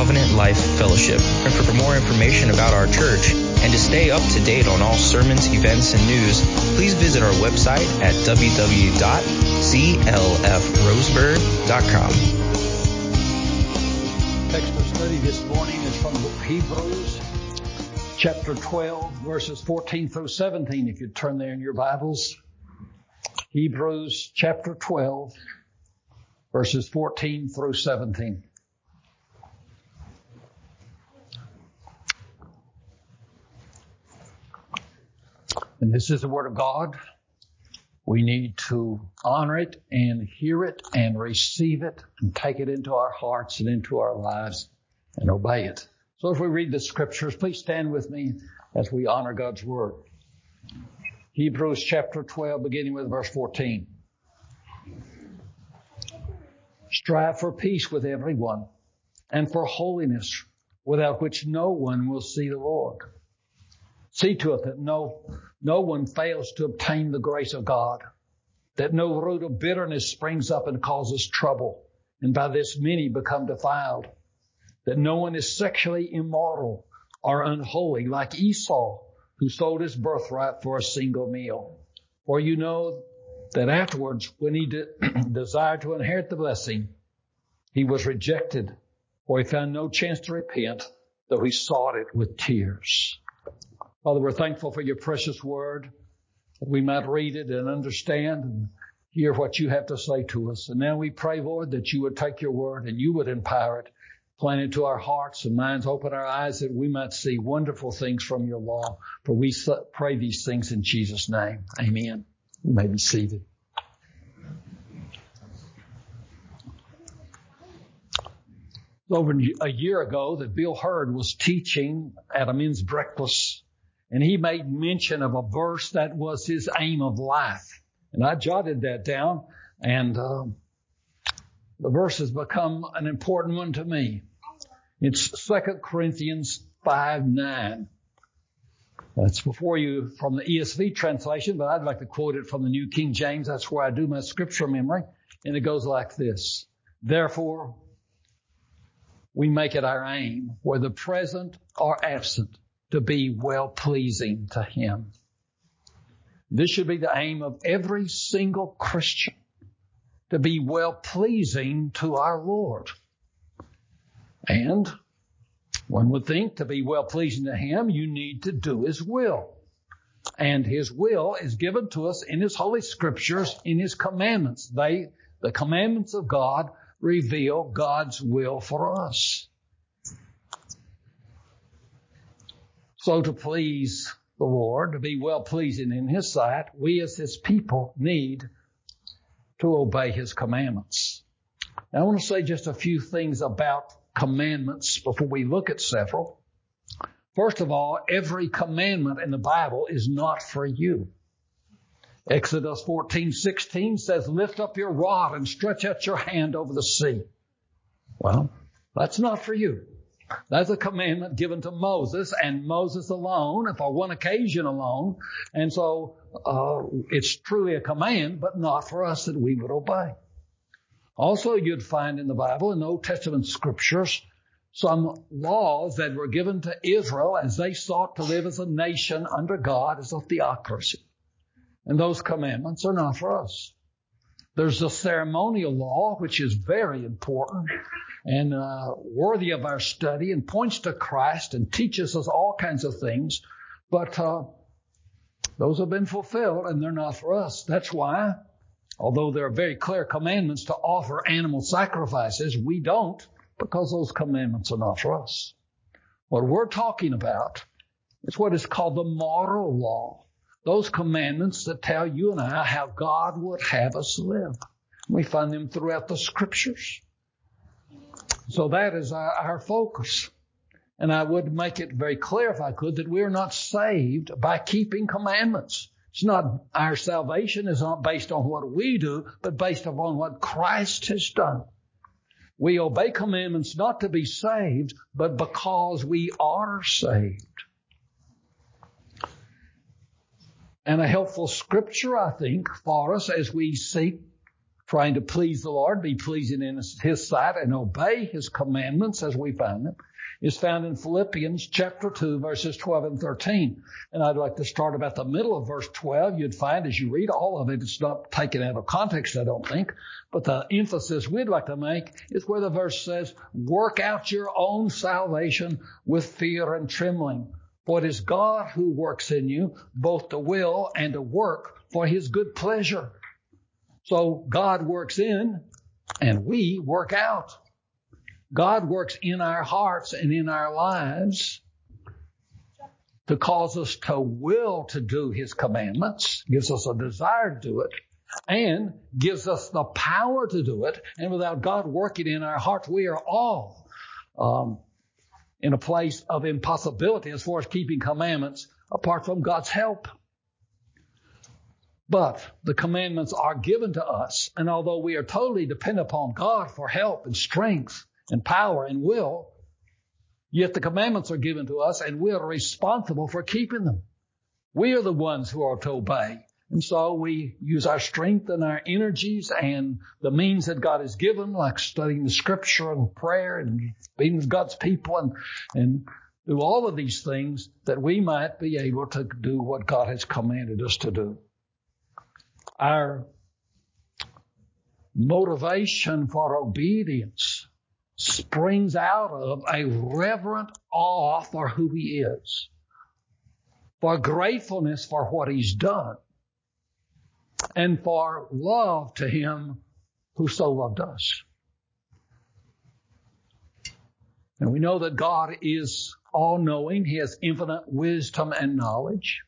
Covenant Life Fellowship. And for more information about our church and to stay up to date on all sermons, events, and news, please visit our website at www.clfroseburg.com. Text of study this morning is from Hebrews, chapter 12, verses 14 through 17, if you'd turn there in your Bibles. Hebrews chapter 12, verses 14 through 17. And this is the Word of God. We need to honor it and hear it and receive it and take it into our hearts and into our lives and obey it. So if we read the scriptures, please stand with me as we honor God's Word. Hebrews chapter 12, beginning with verse 14. Strive for peace with everyone and for holiness without which no one will see the Lord. See to it that no, no one fails to obtain the grace of God, that no root of bitterness springs up and causes trouble, and by this many become defiled, that no one is sexually immoral or unholy like Esau, who sold his birthright for a single meal. For you know that afterwards, when he de- desired to inherit the blessing, he was rejected, for he found no chance to repent, though he sought it with tears. Father, we're thankful for your precious word, that we might read it and understand and hear what you have to say to us. And now we pray, Lord, that you would take your word and you would empower it, plant it to our hearts and minds, open our eyes that we might see wonderful things from your law. For we pray these things in Jesus' name. Amen. You may be seated. Over a year ago that Bill Hurd was teaching at a men's breakfast and he made mention of a verse that was his aim of life. And I jotted that down and um, the verse has become an important one to me. It's 2 Corinthians 5 9. That's before you from the ESV translation, but I'd like to quote it from the New King James. That's where I do my scripture memory. And it goes like this. Therefore, we make it our aim, whether present or absent, to be well pleasing to Him. This should be the aim of every single Christian, to be well pleasing to our Lord. And one would think to be well pleasing to Him, you need to do His will. And His will is given to us in His Holy Scriptures, in His commandments. They, the commandments of God reveal God's will for us. So to please the Lord, to be well pleasing in His sight, we as His people need to obey His commandments. Now I want to say just a few things about commandments before we look at several. First of all, every commandment in the Bible is not for you. Exodus 14, 16 says, lift up your rod and stretch out your hand over the sea. Well, that's not for you. That's a commandment given to Moses and Moses alone, for one occasion alone. And so, uh, it's truly a command, but not for us that we would obey. Also, you'd find in the Bible, in the Old Testament scriptures, some laws that were given to Israel as they sought to live as a nation under God as a theocracy. And those commandments are not for us. There's a ceremonial law, which is very important and uh, worthy of our study and points to Christ and teaches us all kinds of things. But uh, those have been fulfilled and they're not for us. That's why, although there are very clear commandments to offer animal sacrifices, we don't because those commandments are not for us. What we're talking about is what is called the moral law. Those commandments that tell you and I how God would have us live. We find them throughout the scriptures. So that is our, our focus. And I would make it very clear if I could that we're not saved by keeping commandments. It's not, our salvation is not based on what we do, but based upon what Christ has done. We obey commandments not to be saved, but because we are saved. And a helpful scripture, I think, for us as we seek trying to please the Lord, be pleasing in His sight, and obey His commandments as we find them, is found in Philippians chapter 2, verses 12 and 13. And I'd like to start about the middle of verse 12. You'd find as you read all of it, it's not taken out of context, I don't think. But the emphasis we'd like to make is where the verse says, work out your own salvation with fear and trembling. For it is God who works in you both to will and to work for his good pleasure. So God works in and we work out. God works in our hearts and in our lives to cause us to will to do his commandments, gives us a desire to do it, and gives us the power to do it. And without God working in our hearts, we are all um, in a place of impossibility as far as keeping commandments apart from God's help. But the commandments are given to us. And although we are totally dependent upon God for help and strength and power and will, yet the commandments are given to us and we are responsible for keeping them. We are the ones who are to obey. And so we use our strength and our energies and the means that God has given, like studying the scripture and prayer and being with God's people and, and do all of these things that we might be able to do what God has commanded us to do. Our motivation for obedience springs out of a reverent awe for who he is, for gratefulness for what he's done, and for love to him who so loved us. And we know that God is all knowing. He has infinite wisdom and knowledge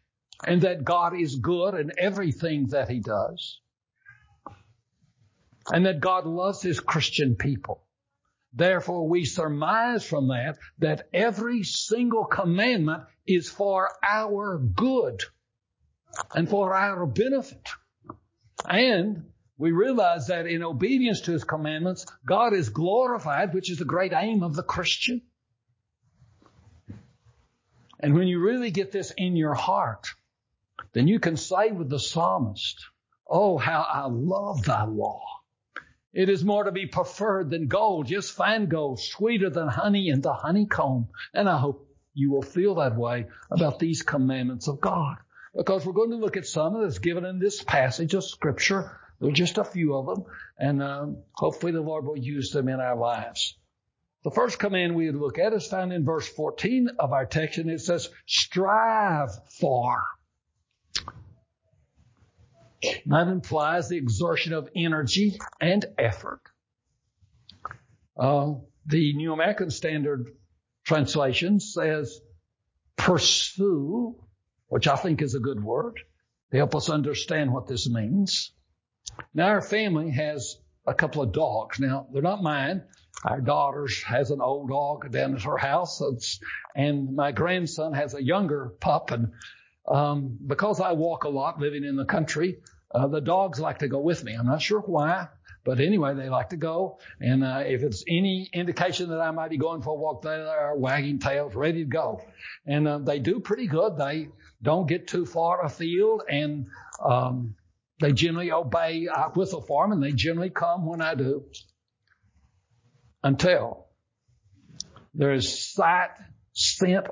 and that God is good in everything that he does. And that God loves his Christian people. Therefore, we surmise from that that every single commandment is for our good and for our benefit. And we realize that in obedience to his commandments, God is glorified, which is the great aim of the Christian. And when you really get this in your heart, then you can say with the psalmist, Oh, how I love thy law. It is more to be preferred than gold, just fine gold, sweeter than honey in the honeycomb. And I hope you will feel that way about these commandments of God. Because we're going to look at some that's given in this passage of scripture. There are just a few of them. And um, hopefully the Lord will use them in our lives. The first command we would look at is found in verse 14 of our text, and it says, strive for. That implies the exertion of energy and effort. Uh, the New American Standard translation says pursue, which I think is a good word to help us understand what this means. Now our family has a couple of dogs. Now they're not mine. Our daughter has an old dog down at her house, and my grandson has a younger pup. And um, because I walk a lot living in the country, uh, the dogs like to go with me. I'm not sure why, but anyway, they like to go. And uh, if it's any indication that I might be going for a walk, there, they are wagging tails, ready to go. And uh, they do pretty good. They don't get too far afield, and um, they generally obey. I whistle for them, and they generally come when I do. Until there is sight, scent,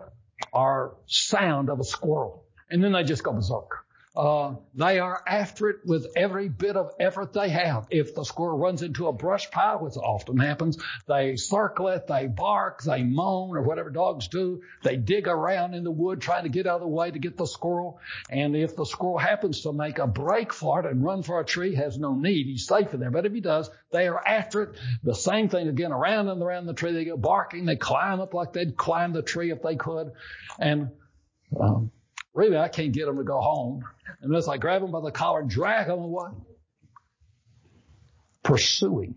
or sound of a squirrel, and then they just go berserk. Uh, they are after it with every bit of effort they have. If the squirrel runs into a brush pile, which often happens, they circle it, they bark, they moan, or whatever dogs do. They dig around in the wood trying to get out of the way to get the squirrel. And if the squirrel happens to make a break for it and run for a tree, has no need. He's safe in there. But if he does, they are after it. The same thing again around and around the tree. They go barking. They climb up like they'd climb the tree if they could. And um, really, I can't get them to go home unless I grab them by the collar and drag them away. Pursuing.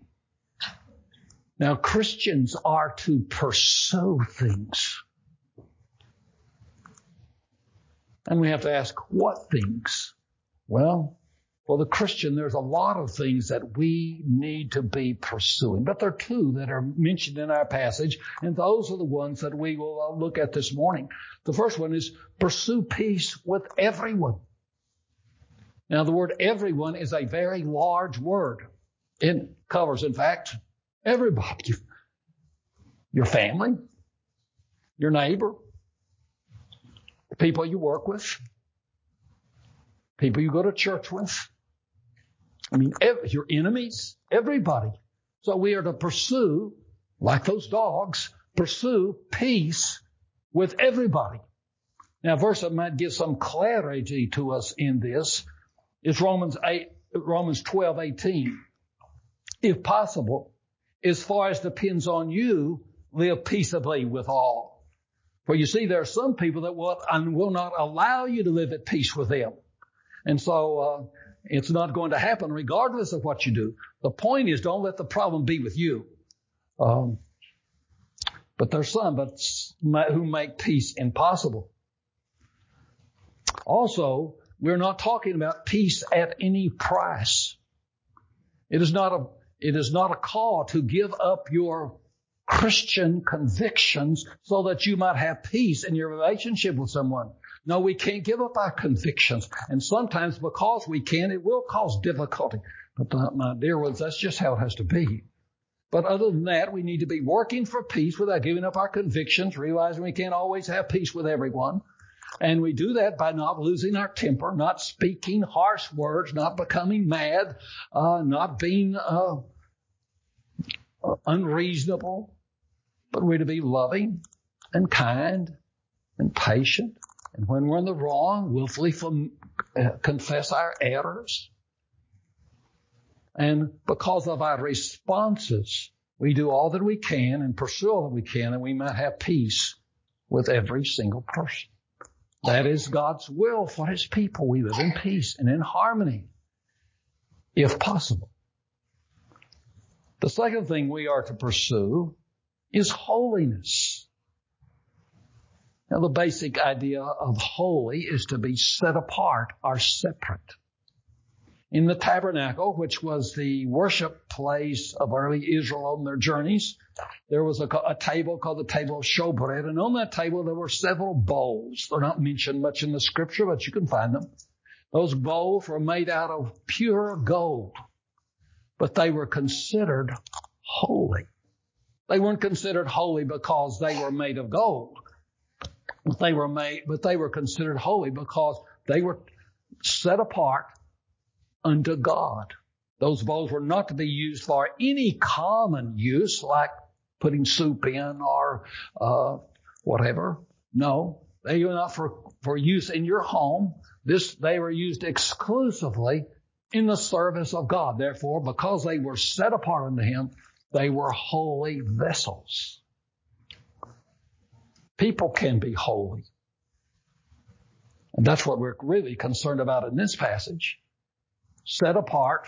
Now, Christians are to pursue things. And we have to ask, what things? Well, for the Christian, there's a lot of things that we need to be pursuing, but there are two that are mentioned in our passage, and those are the ones that we will uh, look at this morning. The first one is pursue peace with everyone. Now, the word everyone is a very large word. It covers, in fact, everybody. Your family, your neighbor, the people you work with, people you go to church with. I mean, your enemies, everybody. So we are to pursue, like those dogs, pursue peace with everybody. Now, a verse that might give some clarity to us in this is Romans 8, Romans 12, 18. If possible, as far as depends on you, live peaceably with all. For you see, there are some people that will, and will not allow you to live at peace with them. And so, uh, it's not going to happen regardless of what you do. The point is don't let the problem be with you. Um, but there's some but who make peace impossible. Also, we're not talking about peace at any price. It is not a, it is not a call to give up your Christian convictions so that you might have peace in your relationship with someone. No, we can't give up our convictions. And sometimes because we can, it will cause difficulty. But uh, my dear ones, that's just how it has to be. But other than that, we need to be working for peace without giving up our convictions, realizing we can't always have peace with everyone. And we do that by not losing our temper, not speaking harsh words, not becoming mad, uh, not being uh, unreasonable, but we're to be loving and kind and patient. And when we're in the wrong, willfully from, uh, confess our errors. And because of our responses, we do all that we can and pursue all that we can, and we might have peace with every single person. That is God's will for His people. We live in peace and in harmony, if possible. The second thing we are to pursue is holiness. Now the basic idea of holy is to be set apart or separate. In the tabernacle, which was the worship place of early Israel on their journeys, there was a, a, table called the table of showbread, and on that table there were several bowls. They're not mentioned much in the scripture, but you can find them. Those bowls were made out of pure gold, but they were considered holy. They weren't considered holy because they were made of gold. But they were made, but they were considered holy because they were set apart unto God. Those bowls were not to be used for any common use like putting soup in or uh, whatever. No, they were not for, for use in your home. This they were used exclusively in the service of God. Therefore, because they were set apart unto Him, they were holy vessels. People can be holy. And that's what we're really concerned about in this passage. Set apart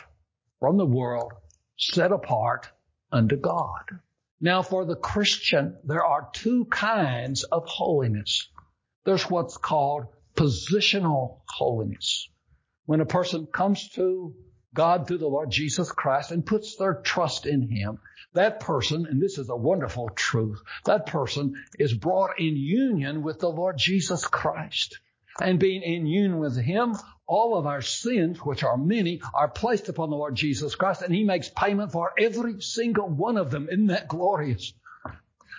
from the world, set apart unto God. Now for the Christian, there are two kinds of holiness. There's what's called positional holiness. When a person comes to God through the Lord Jesus Christ and puts their trust in Him, that person, and this is a wonderful truth, that person is brought in union with the Lord Jesus Christ. And being in union with Him, all of our sins, which are many, are placed upon the Lord Jesus Christ, and He makes payment for every single one of them. Isn't that glorious?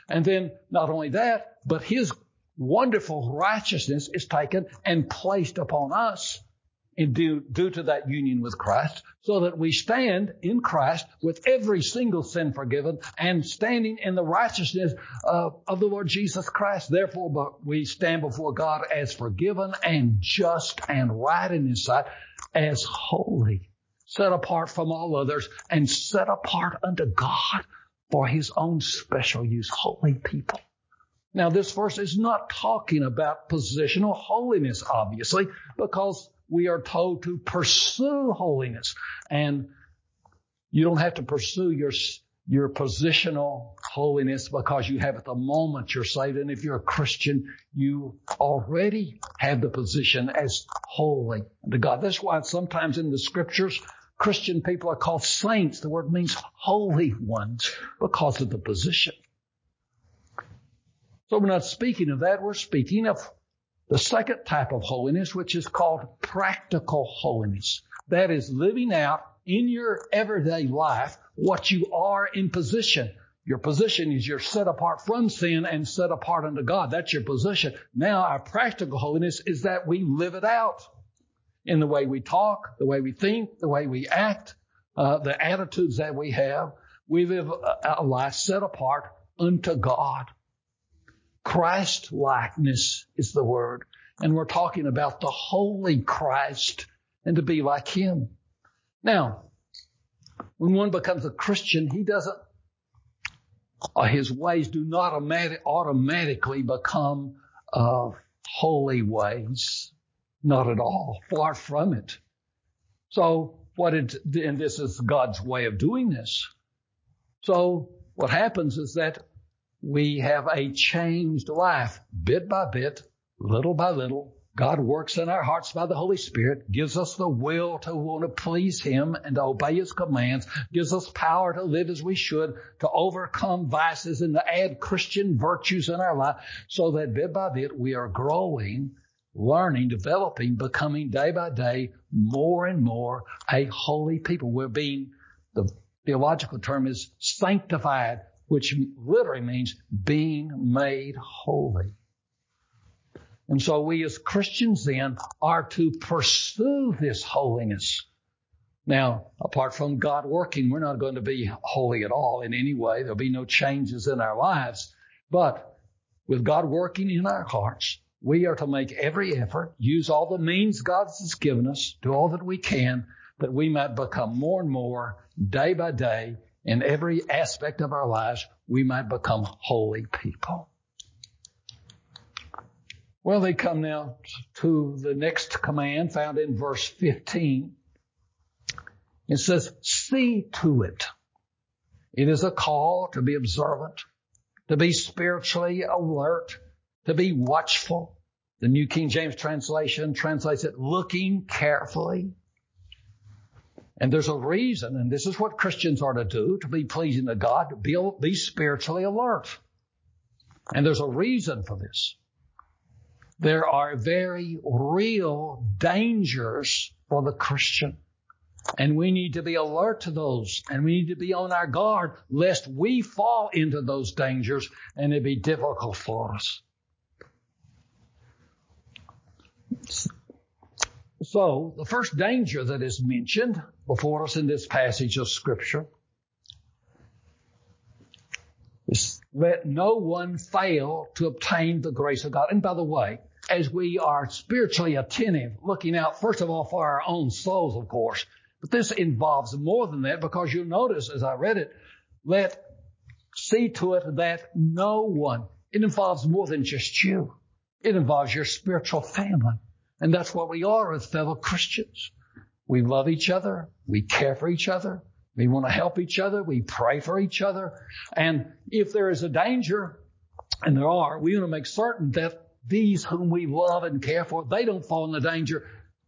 And then not only that, but His wonderful righteousness is taken and placed upon us due, due to that union with Christ, so that we stand in Christ with every single sin forgiven and standing in the righteousness uh, of the Lord Jesus Christ. Therefore, but we stand before God as forgiven and just and right in His sight, as holy, set apart from all others, and set apart unto God for His own special use, holy people. Now, this verse is not talking about positional holiness, obviously, because we are told to pursue holiness. And you don't have to pursue your, your positional holiness because you have at the moment you're saved. And if you're a Christian, you already have the position as holy to God. That's why sometimes in the scriptures, Christian people are called saints. The word means holy ones because of the position. So we're not speaking of that. We're speaking of the second type of holiness, which is called practical holiness. That is living out in your everyday life what you are in position. Your position is you're set apart from sin and set apart unto God. That's your position. Now our practical holiness is that we live it out in the way we talk, the way we think, the way we act, uh, the attitudes that we have. We live a, a life set apart unto God. Christ likeness is the word. And we're talking about the holy Christ and to be like him. Now, when one becomes a Christian, he doesn't, uh, his ways do not automatically become uh, holy ways. Not at all. Far from it. So what it, and this is God's way of doing this. So what happens is that we have a changed life bit by bit, little by little. God works in our hearts by the Holy Spirit, gives us the will to want to please Him and to obey His commands, gives us power to live as we should, to overcome vices and to add Christian virtues in our life so that bit by bit we are growing, learning, developing, becoming day by day more and more a holy people. We're being, the theological term is sanctified, which literally means being made holy. And so we as Christians then are to pursue this holiness. Now, apart from God working, we're not going to be holy at all in any way. There'll be no changes in our lives. But with God working in our hearts, we are to make every effort, use all the means God has given us, do all that we can, that we might become more and more, day by day, in every aspect of our lives, we might become holy people. Well, they come now to the next command found in verse 15. It says, see to it. It is a call to be observant, to be spiritually alert, to be watchful. The New King James translation translates it looking carefully. And there's a reason, and this is what Christians are to do to be pleasing to God, to be, be spiritually alert. And there's a reason for this there are very real dangers for the Christian. And we need to be alert to those and we need to be on our guard lest we fall into those dangers and it be difficult for us. So the first danger that is mentioned before us in this passage of scripture is let no one fail to obtain the grace of God. And by the way, as we are spiritually attentive, looking out first of all for our own souls, of course, but this involves more than that because you'll notice as I read it, let see to it that no one, it involves more than just you. It involves your spiritual family. And that's what we are as fellow Christians. We love each other. We care for each other. We want to help each other. We pray for each other. And if there is a danger, and there are, we want to make certain that these whom we love and care for, they don't fall in the danger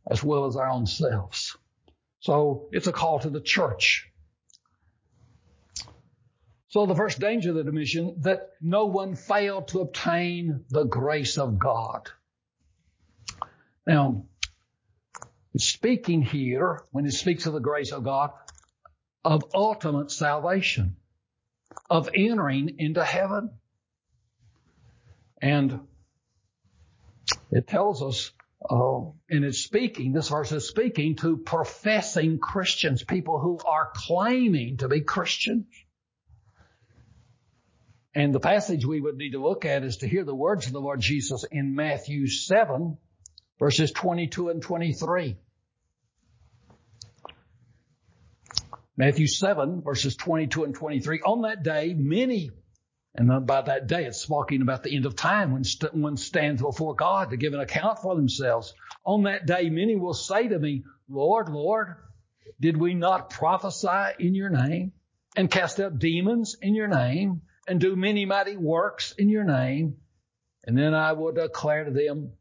as well as our own selves. So it's a call to the church. So the first danger that I mentioned, that no one failed to obtain the grace of God. Now, speaking here, when he speaks of the grace of God, of ultimate salvation, of entering into heaven. And it tells us, uh, and it's speaking, this verse is speaking to professing Christians, people who are claiming to be Christians. And the passage we would need to look at is to hear the words of the Lord Jesus in Matthew 7, verses 22 and 23. Matthew 7, verses 22 and 23. On that day, many and by that day, it's talking about the end of time when st- one stands before God to give an account for themselves. On that day, many will say to me, Lord, Lord, did we not prophesy in your name and cast out demons in your name and do many mighty works in your name? And then I will declare to them,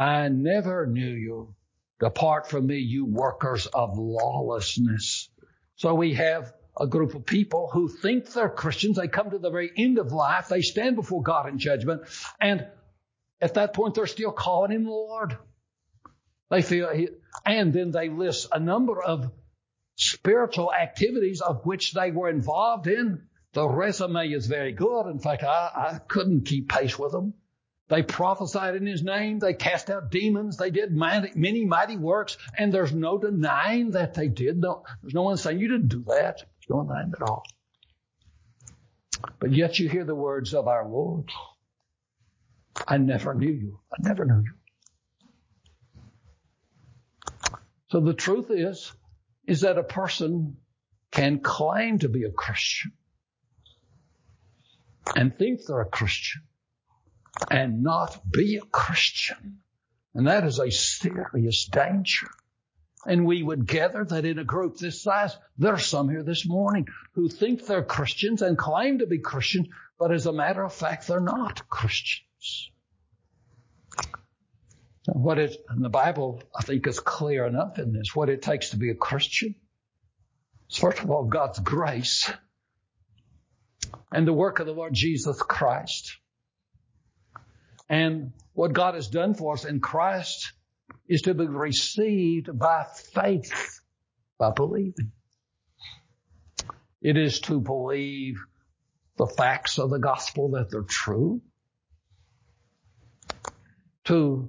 I never knew you. Depart from me, you workers of lawlessness. So we have a group of people who think they're Christians. They come to the very end of life. They stand before God in judgment. And at that point, they're still calling him Lord. They feel, he, and then they list a number of spiritual activities of which they were involved in, the resume is very good. In fact, I, I couldn't keep pace with them. They prophesied in his name. They cast out demons. They did many mighty works. And there's no denying that they did. No, there's no one saying you didn't do that. There's no denying at all. But yet you hear the words of our Lord. I never knew you. I never knew you. So the truth is, is that a person can claim to be a Christian and think they're a Christian and not be a Christian. And that is a serious danger. And we would gather that in a group this size, there are some here this morning who think they're Christians and claim to be Christians, but as a matter of fact, they're not Christians. What it, and the Bible, I think, is clear enough in this. What it takes to be a Christian is, first of all, God's grace and the work of the Lord Jesus Christ. And what God has done for us in Christ is to be received by faith, by believing. It is to believe the facts of the gospel that they're true. To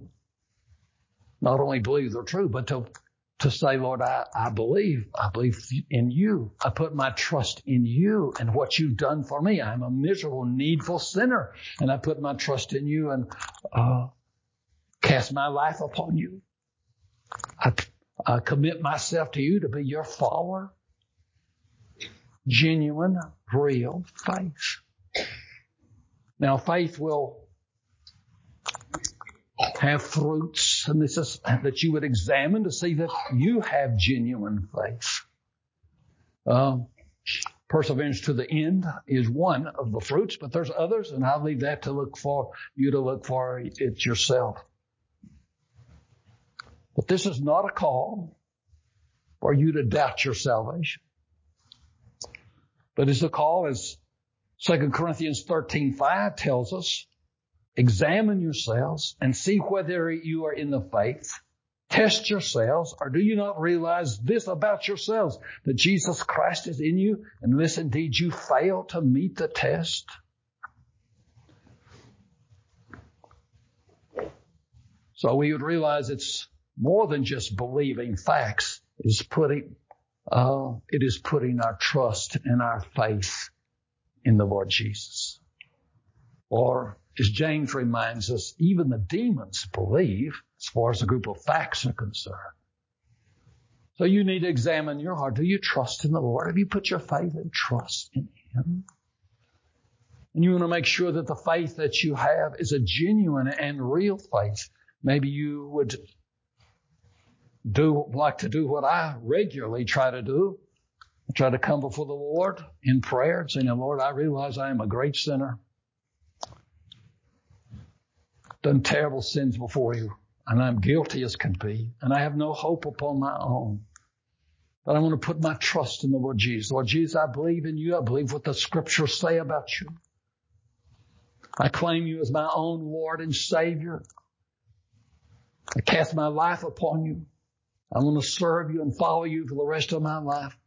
not only believe they're true, but to to say, Lord, I, I believe, I believe in you. I put my trust in you and what you've done for me. I'm a miserable, needful sinner, and I put my trust in you and uh, cast my life upon you. I, I commit myself to you to be your follower. Genuine, real faith. Now, faith will have fruits, and this is that you would examine to see that you have genuine faith. Um, perseverance to the end is one of the fruits, but there's others, and I'll leave that to look for you to look for it yourself. But this is not a call for you to doubt your salvation. But it's a call, as 2 Corinthians 13:5 tells us, Examine yourselves and see whether you are in the faith. Test yourselves, or do you not realize this about yourselves, that Jesus Christ is in you, unless indeed you fail to meet the test? So we would realize it's more than just believing facts. It is putting, uh, it is putting our trust and our faith in the Lord Jesus. Or as James reminds us, even the demons believe as far as a group of facts are concerned. So you need to examine your heart. Do you trust in the Lord? Have you put your faith and trust in Him? And you want to make sure that the faith that you have is a genuine and real faith. Maybe you would do like to do what I regularly try to do. I try to come before the Lord in prayer, saying, Lord, I realize I am a great sinner done terrible sins before you, and I'm guilty as can be, and I have no hope upon my own. But I want to put my trust in the Lord Jesus. Lord Jesus, I believe in you. I believe what the scriptures say about you. I claim you as my own Lord and Savior. I cast my life upon you. I want to serve you and follow you for the rest of my life.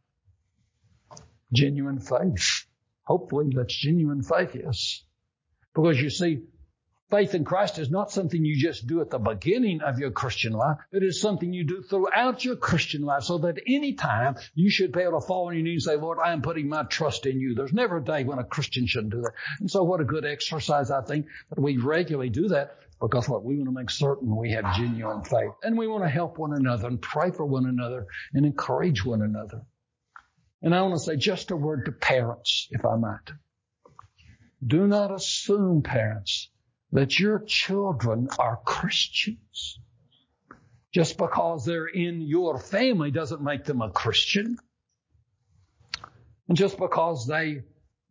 Genuine faith. Hopefully that's genuine faith, yes. Because you see, Faith in Christ is not something you just do at the beginning of your Christian life. It is something you do throughout your Christian life so that any time you should be able to fall on your knees and say, Lord, I am putting my trust in you. There's never a day when a Christian shouldn't do that. And so what a good exercise, I think, that we regularly do that because what we want to make certain we have genuine faith and we want to help one another and pray for one another and encourage one another. And I want to say just a word to parents, if I might. Do not assume, parents, that your children are Christians. Just because they're in your family doesn't make them a Christian. And just because they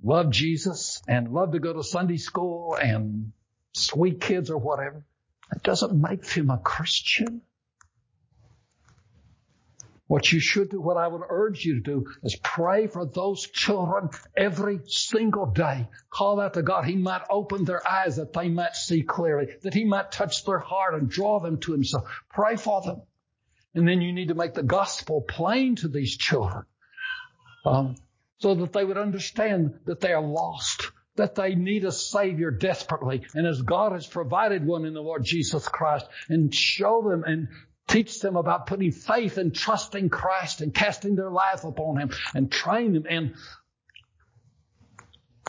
love Jesus and love to go to Sunday school and sweet kids or whatever, that doesn't make them a Christian. What you should do, what I would urge you to do is pray for those children every single day. Call out to God. He might open their eyes that they might see clearly, that He might touch their heart and draw them to Himself. Pray for them. And then you need to make the gospel plain to these children. Um, so that they would understand that they are lost, that they need a Savior desperately. And as God has provided one in the Lord Jesus Christ and show them and teach them about putting faith and trusting Christ and casting their life upon Him and train them and,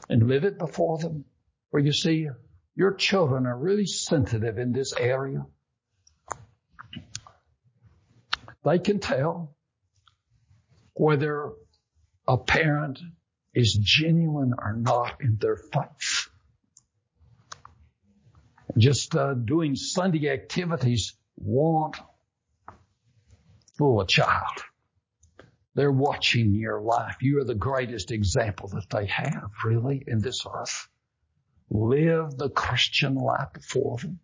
and live it before them. Where you see, your children are really sensitive in this area. They can tell whether a parent is genuine or not in their faith. Just uh, doing Sunday activities won't a child. They're watching your life. You are the greatest example that they have, really, in this earth. Live the Christian life before them.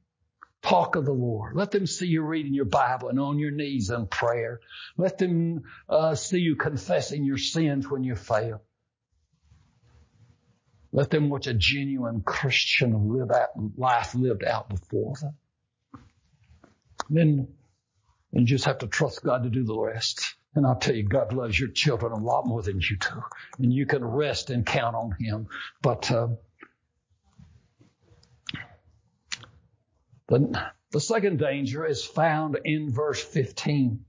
Talk of the Lord. Let them see you reading your Bible and on your knees in prayer. Let them uh, see you confessing your sins when you fail. Let them watch a genuine Christian live out, life lived out before them. Then you just have to trust God to do the rest. And I'll tell you, God loves your children a lot more than you do. And you can rest and count on Him. But uh, the, the second danger is found in verse 15.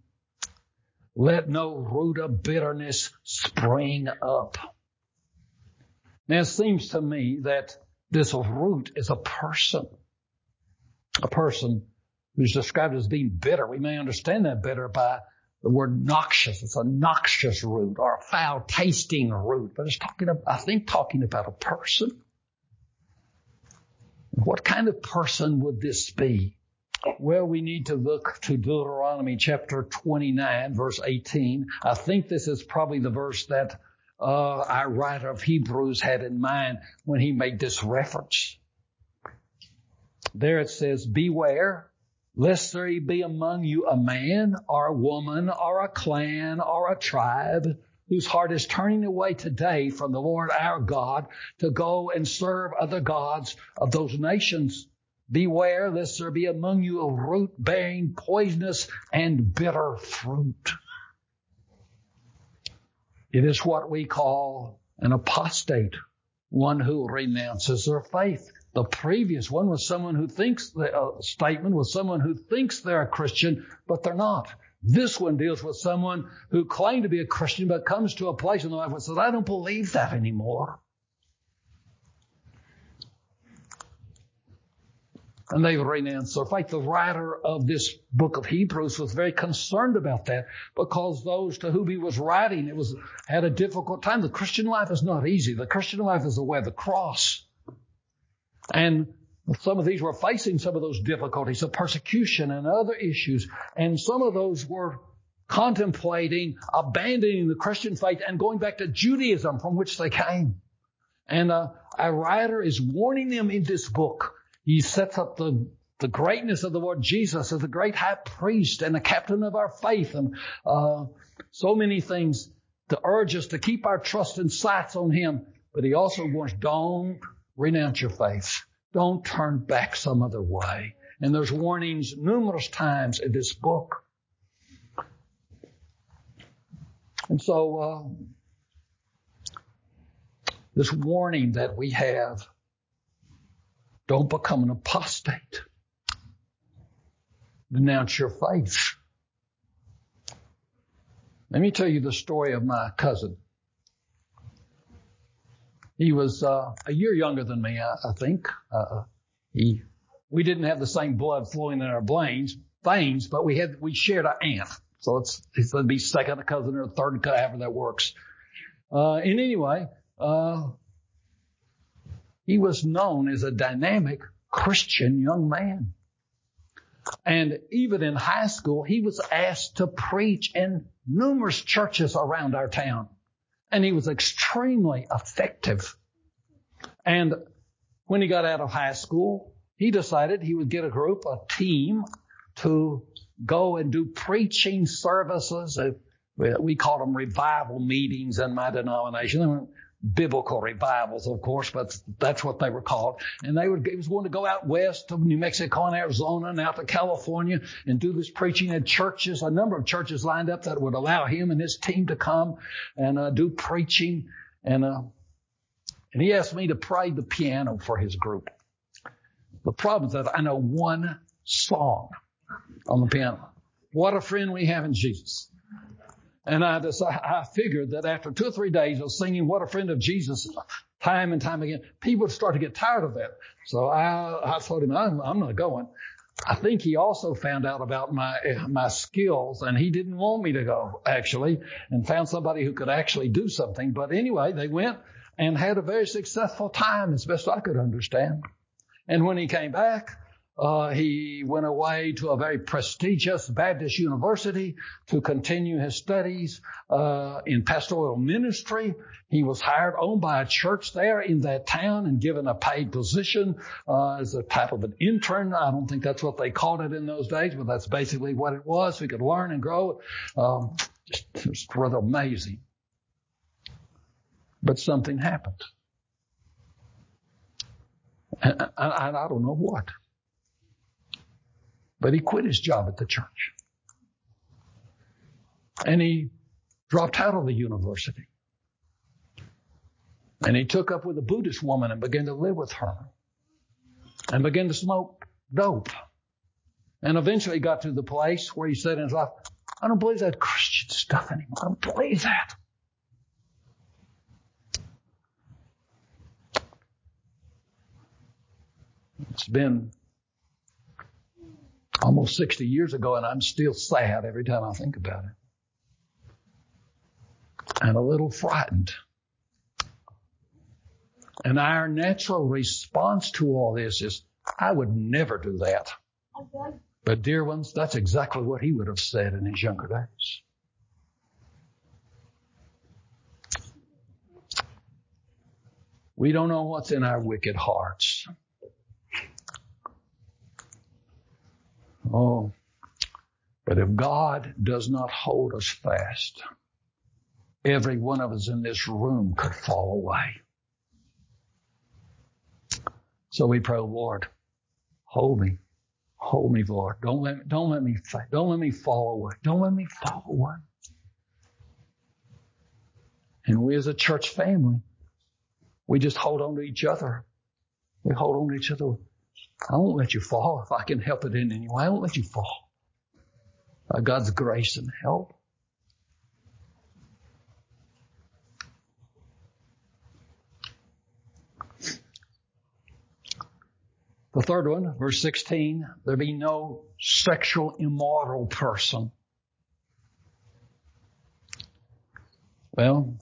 Let no root of bitterness spring up. Now it seems to me that this root is a person. A person who's described as being bitter. We may understand that better by the word noxious. It's a noxious root or a foul tasting root, but it's talking about, I think talking about a person. What kind of person would this be? Well, we need to look to Deuteronomy chapter 29 verse 18. I think this is probably the verse that uh, our writer of Hebrews had in mind when he made this reference. There it says, beware lest there be among you a man or a woman or a clan or a tribe whose heart is turning away today from the Lord our God to go and serve other gods of those nations. Beware lest there be among you a root bearing poisonous and bitter fruit. It is what we call an apostate, one who renounces their faith. The previous one was someone who thinks the uh, statement was someone who thinks they're a Christian, but they're not. This one deals with someone who claimed to be a Christian, but comes to a place in their life where says, I don't believe that anymore. and they've renounced their faith. The writer of this book of Hebrews was very concerned about that because those to whom he was writing, it was had a difficult time. The Christian life is not easy. The Christian life is the way of the cross. And some of these were facing some of those difficulties of persecution and other issues. And some of those were contemplating abandoning the Christian faith and going back to Judaism from which they came. And uh, a writer is warning them in this book. He sets up the the greatness of the Lord Jesus as the great high priest and the captain of our faith and uh, so many things to urge us to keep our trust and sights on him. But he also warns, don't renounce your faith. Don't turn back some other way. And there's warnings numerous times in this book. And so, uh, this warning that we have, don't become an apostate. Denounce your faith. Let me tell you the story of my cousin. He was uh, a year younger than me, I, I think. Uh, he, we didn't have the same blood flowing in our veins, veins, but we had we shared an aunt, so it's it's going to be second cousin or third cousin, however that works. Uh, and anyway, uh, he was known as a dynamic Christian young man. And even in high school, he was asked to preach in numerous churches around our town and he was extremely effective. And when he got out of high school, he decided he would get a group, a team to go and do preaching services. Uh, we call them revival meetings in my denomination. Biblical revivals, of course, but that's what they were called. And they would, he was going to go out west to New Mexico and Arizona and out to California and do this preaching at churches, a number of churches lined up that would allow him and his team to come and uh, do preaching. And, uh, and he asked me to play the piano for his group. The problem is that I know one song on the piano. What a friend we have in Jesus. And I decided, I figured that after two or three days of singing What a Friend of Jesus time and time again, people would start to get tired of that. So I, I told him, I'm, I'm not going. I think he also found out about my my skills, and he didn't want me to go actually, and found somebody who could actually do something. But anyway, they went and had a very successful time, as best I could understand. And when he came back, uh, he went away to a very prestigious Baptist university to continue his studies uh, in pastoral ministry. He was hired on by a church there in that town and given a paid position uh, as a type of an intern. I don't think that's what they called it in those days, but that's basically what it was. He could learn and grow. Um, was rather amazing. But something happened. And I, I don't know what. But he quit his job at the church. And he dropped out of the university. And he took up with a Buddhist woman and began to live with her. And began to smoke dope. And eventually got to the place where he said in his life, I don't believe that Christian stuff anymore. I don't believe that. It's been almost 60 years ago, and I'm still sad every time I think about it. And a little frightened. And our natural response to all this is, I would never do that. But dear ones, that's exactly what he would have said in his younger days. We don't know what's in our wicked hearts. Oh, but if God does not hold us fast, every one of us in this room could fall away. So we pray, Lord, hold me. Hold me, Lord. Don't let, don't let me, don't let me fall away. Don't let me fall away. And we as a church family, we just hold on to each other. We hold on to each other I won't let you fall if I can help it in any way. I won't let you fall. By God's grace and help. The third one, verse 16, there be no sexual immoral person. Well,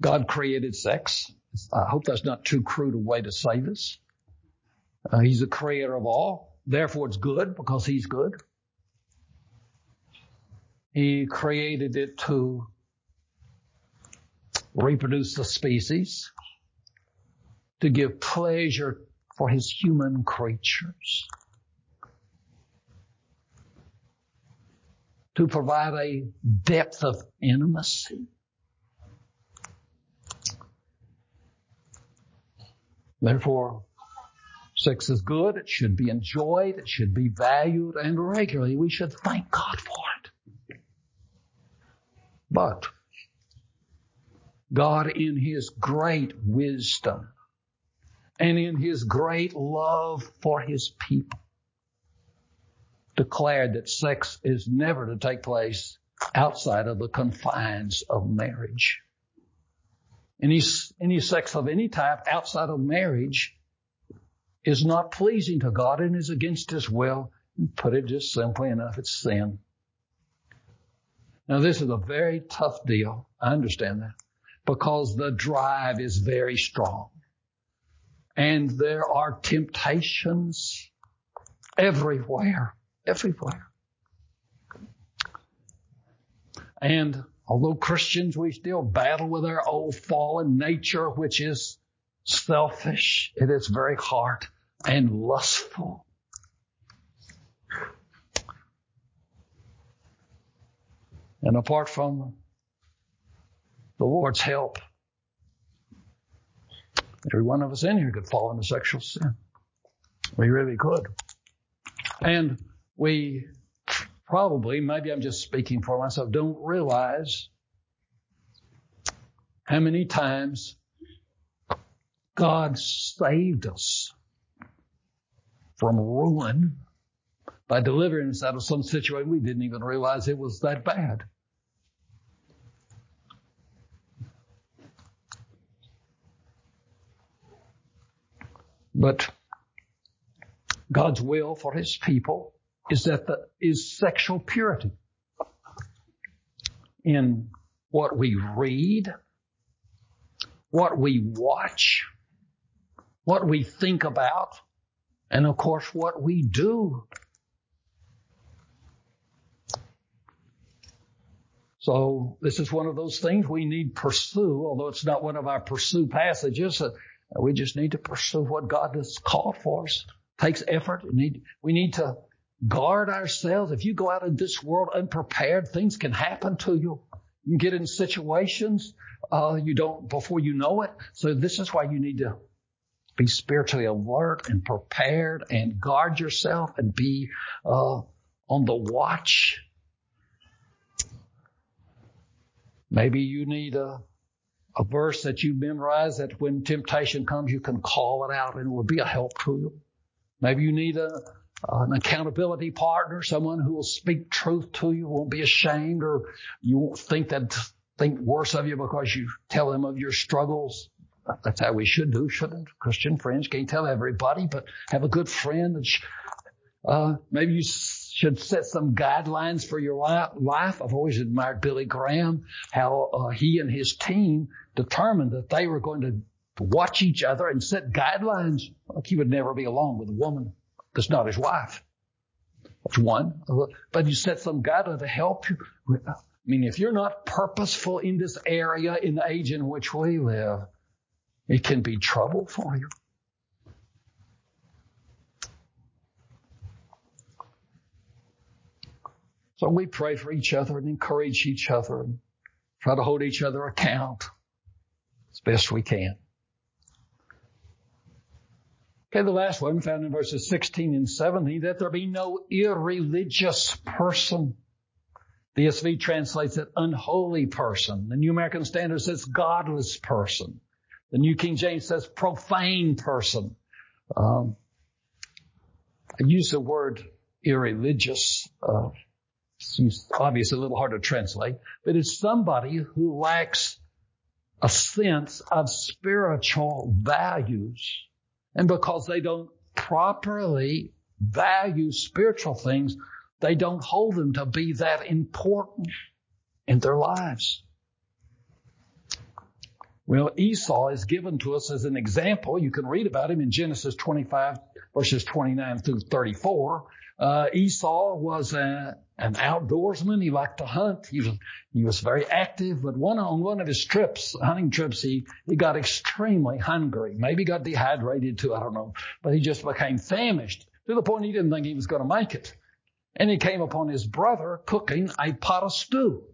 God created sex. I hope that's not too crude a way to say this. Uh, he's the creator of all. Therefore it's good because he's good. He created it to reproduce the species, to give pleasure for his human creatures, to provide a depth of intimacy. Therefore, Sex is good. It should be enjoyed. It should be valued and regularly we should thank God for it. But God in His great wisdom and in His great love for His people declared that sex is never to take place outside of the confines of marriage. Any, any sex of any type outside of marriage is not pleasing to God and is against His will. Put it just simply enough, it's sin. Now this is a very tough deal. I understand that. Because the drive is very strong. And there are temptations everywhere, everywhere. And although Christians, we still battle with our old fallen nature, which is selfish in its very heart and lustful. And apart from the Lord's help, Every one of us in here could fall into sexual sin. We really could. And we probably, maybe I'm just speaking for myself, don't realize how many times God saved us from ruin by delivering us out of some situation we didn't even realize it was that bad. But God's will for his people is that the, is sexual purity in what we read, what we watch, what we think about, and of course what we do. So this is one of those things we need pursue, although it's not one of our pursue passages. Uh, we just need to pursue what God has called for us. Takes effort. We need, we need to guard ourselves. If you go out in this world unprepared, things can happen to you. You can get in situations uh, you don't before you know it. So this is why you need to be spiritually alert and prepared and guard yourself and be uh, on the watch. Maybe you need a a verse that you memorize that when temptation comes, you can call it out and it will be a help to you. Maybe you need a, an accountability partner, someone who will speak truth to you, won't be ashamed, or you won't think that think worse of you because you tell them of your struggles. That's how we should do, shouldn't Christian friends can't tell everybody, but have a good friend. Uh, maybe you should set some guidelines for your life. I've always admired Billy Graham, how uh, he and his team determined that they were going to watch each other and set guidelines. Like he would never be alone with a woman that's not his wife. That's one. But you set some guidelines to help you. I mean, if you're not purposeful in this area in the age in which we live, it can be trouble for you. So we pray for each other and encourage each other and try to hold each other account as best we can. Okay, the last one found in verses 16 and 17, that there be no irreligious person. The ESV translates it unholy person. The New American Standard says godless person. The New King James says profane person. Um, I use the word irreligious. Uh, it's obviously a little hard to translate, but it's somebody who lacks a sense of spiritual values. And because they don't properly value spiritual things, they don't hold them to be that important in their lives. Well, Esau is given to us as an example. You can read about him in Genesis 25 verses 29 through 34. Uh, Esau was a, an outdoorsman. He liked to hunt. He was, he was very active, but one on one of his trips, hunting trips, he, he got extremely hungry. Maybe got dehydrated too. I don't know, but he just became famished to the point he didn't think he was going to make it. And he came upon his brother cooking a pot of stew.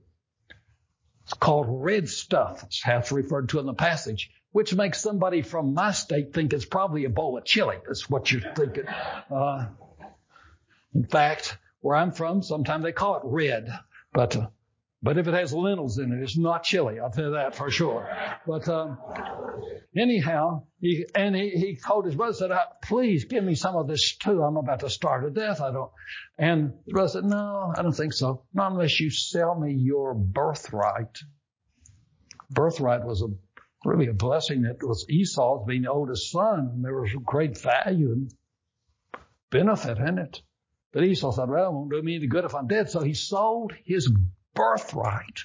It's called red stuff. It's how it's referred to in the passage, which makes somebody from my state think it's probably a bowl of chili. That's what you're thinking. Uh, in fact, where I'm from, sometimes they call it red, but uh, but if it has lentils in it, it's not chili. I'll tell you that for sure. But um, anyhow, he, and he, he told his brother, and said, uh, "Please give me some of this too. I'm about to starve to death. I don't." And the brother said, "No, I don't think so. Not unless you sell me your birthright." Birthright was a really a blessing. It was Esau's being the oldest son. There was great value and benefit in it. But Esau said, well, it won't do me any good if I'm dead. So he sold his birthright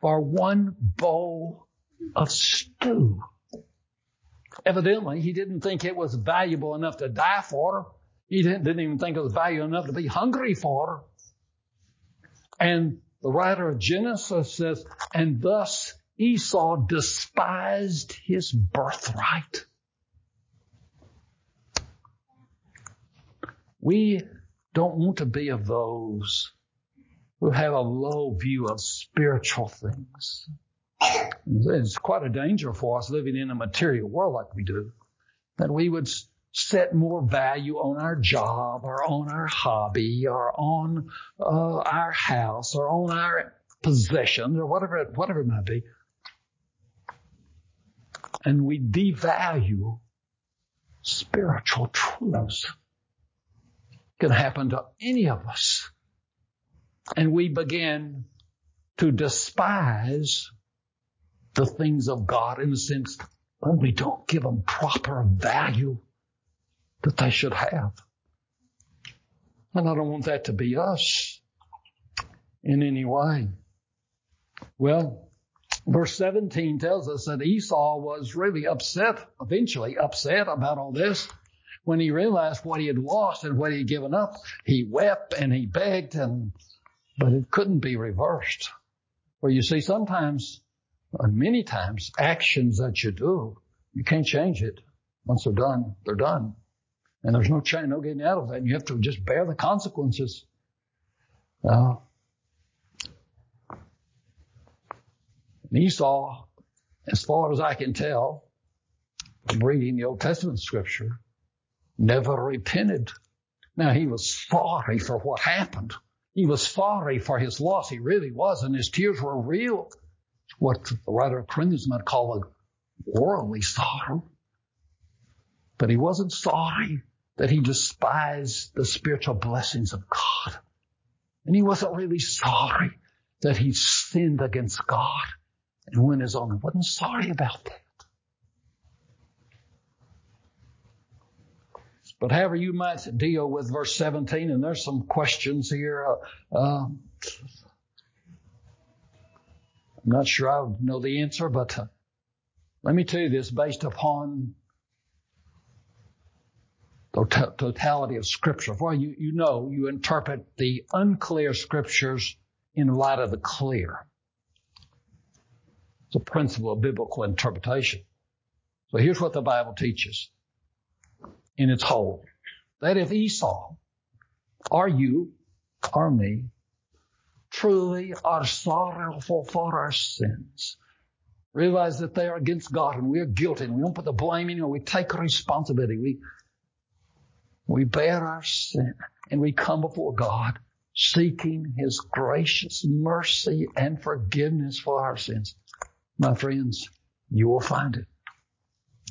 for one bowl of stew. Evidently, he didn't think it was valuable enough to die for. He didn't, didn't even think it was valuable enough to be hungry for. And the writer of Genesis says, and thus Esau despised his birthright. We don't want to be of those who have a low view of spiritual things. It's quite a danger for us living in a material world like we do, that we would set more value on our job or on our hobby or on uh, our house or on our possessions or whatever it, whatever it might be. And we devalue spiritual truths. It can happen to any of us. And we begin to despise the things of God in the sense when we don't give them proper value that they should have. And I don't want that to be us in any way. Well, verse 17 tells us that Esau was really upset, eventually upset about all this. When he realized what he had lost and what he had given up, he wept and he begged and, but it couldn't be reversed. Where you see sometimes, and many times, actions that you do, you can't change it. Once they're done, they're done. And there's no change, no getting out of that. And You have to just bear the consequences. Uh, Esau, as far as I can tell, from reading the Old Testament scripture, never repented. Now he was sorry for what happened. He was sorry for his loss. He really was, and his tears were real. What the writer of Corinthians might call a worldly sorrow. But he wasn't sorry that he despised the spiritual blessings of God. And he wasn't really sorry that he sinned against God and went his own. He wasn't sorry about that. But however you might deal with verse 17, and there's some questions here. Uh, uh, I'm not sure I know the answer, but uh, let me tell you this based upon the totality of Scripture. For you, you know, you interpret the unclear Scriptures in light of the clear. It's a principle of biblical interpretation. So here's what the Bible teaches in its whole. That if Esau, or you, or me, truly are sorrowful for our sins, realize that they are against God and we're guilty and we don't put the blame in, we take responsibility. We we bear our sin and we come before God seeking His gracious mercy and forgiveness for our sins. My friends, you will find it.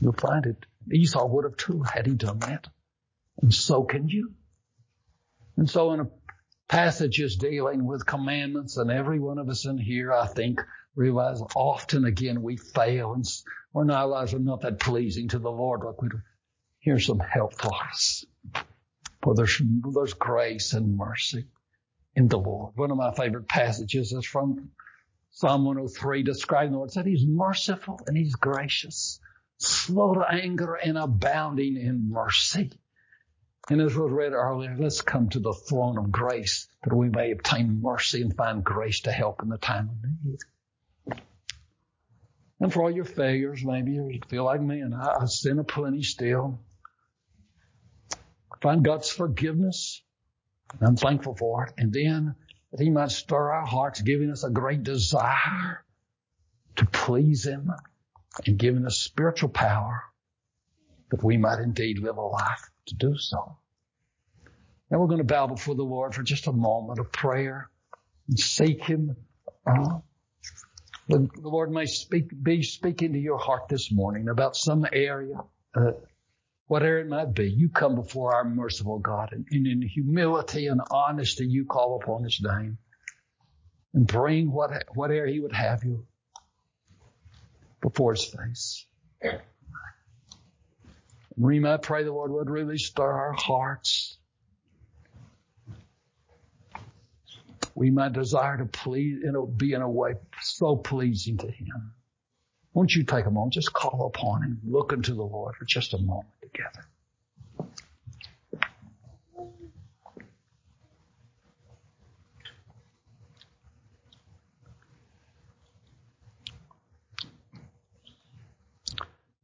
You'll find it. Esau would have too had he done that. And so can you. And so in a passages dealing with commandments and every one of us in here, I think, realize often again we fail and our lives are not that pleasing to the Lord like we. Here's some help for us. For there's, there's grace and mercy in the Lord. One of my favorite passages is from Psalm 103 describing the Lord said he's merciful and he's gracious, slow to anger and abounding in mercy. And as was read earlier, let's come to the throne of grace that we may obtain mercy and find grace to help in the time of need. And for all your failures, maybe you feel like me and I, I sin a plenty still find God's forgiveness. I'm thankful for it. And then that He might stir our hearts, giving us a great desire to please Him and given us spiritual power that we might indeed live a life to do so. Now we're going to bow before the Lord for just a moment of prayer and seek Him. Uh, the, Lord may speak, be speaking to your heart this morning about some area uh, whatever it might be, you come before our merciful God and, and in humility and honesty you call upon his name and bring what, whatever he would have you before his face. We might pray the Lord would really stir our hearts. We might desire to please, you know, be in a way so pleasing to him. Won't you take a moment, just call upon him, look into the Lord for just a moment together.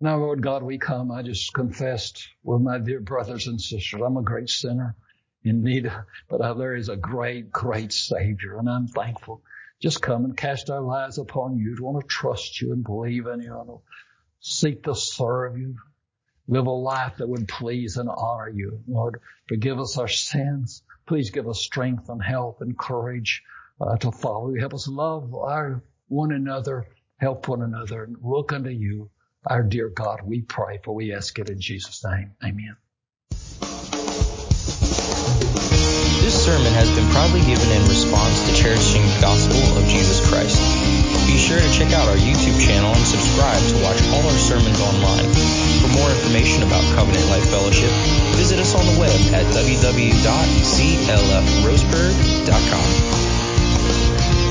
Now, Lord God, we come. I just confessed with my dear brothers and sisters, I'm a great sinner in need, but there is a great, great Savior, and I'm thankful just come and cast our lives upon you. We want to trust you and believe in you and seek to serve you. Live a life that would please and honor you. Lord, forgive us our sins. Please give us strength and help and courage uh, to follow you. Help us love our one another, help one another, and look unto you, our dear God, we pray, for we ask it in Jesus' name. Amen. This sermon has been proudly given in response to cherishing the gospel of Jesus Christ. Be sure to check out our YouTube channel and subscribe to watch all our sermons online. For more information about Covenant Life Fellowship, visit us on the web at www.clfroseburg.com.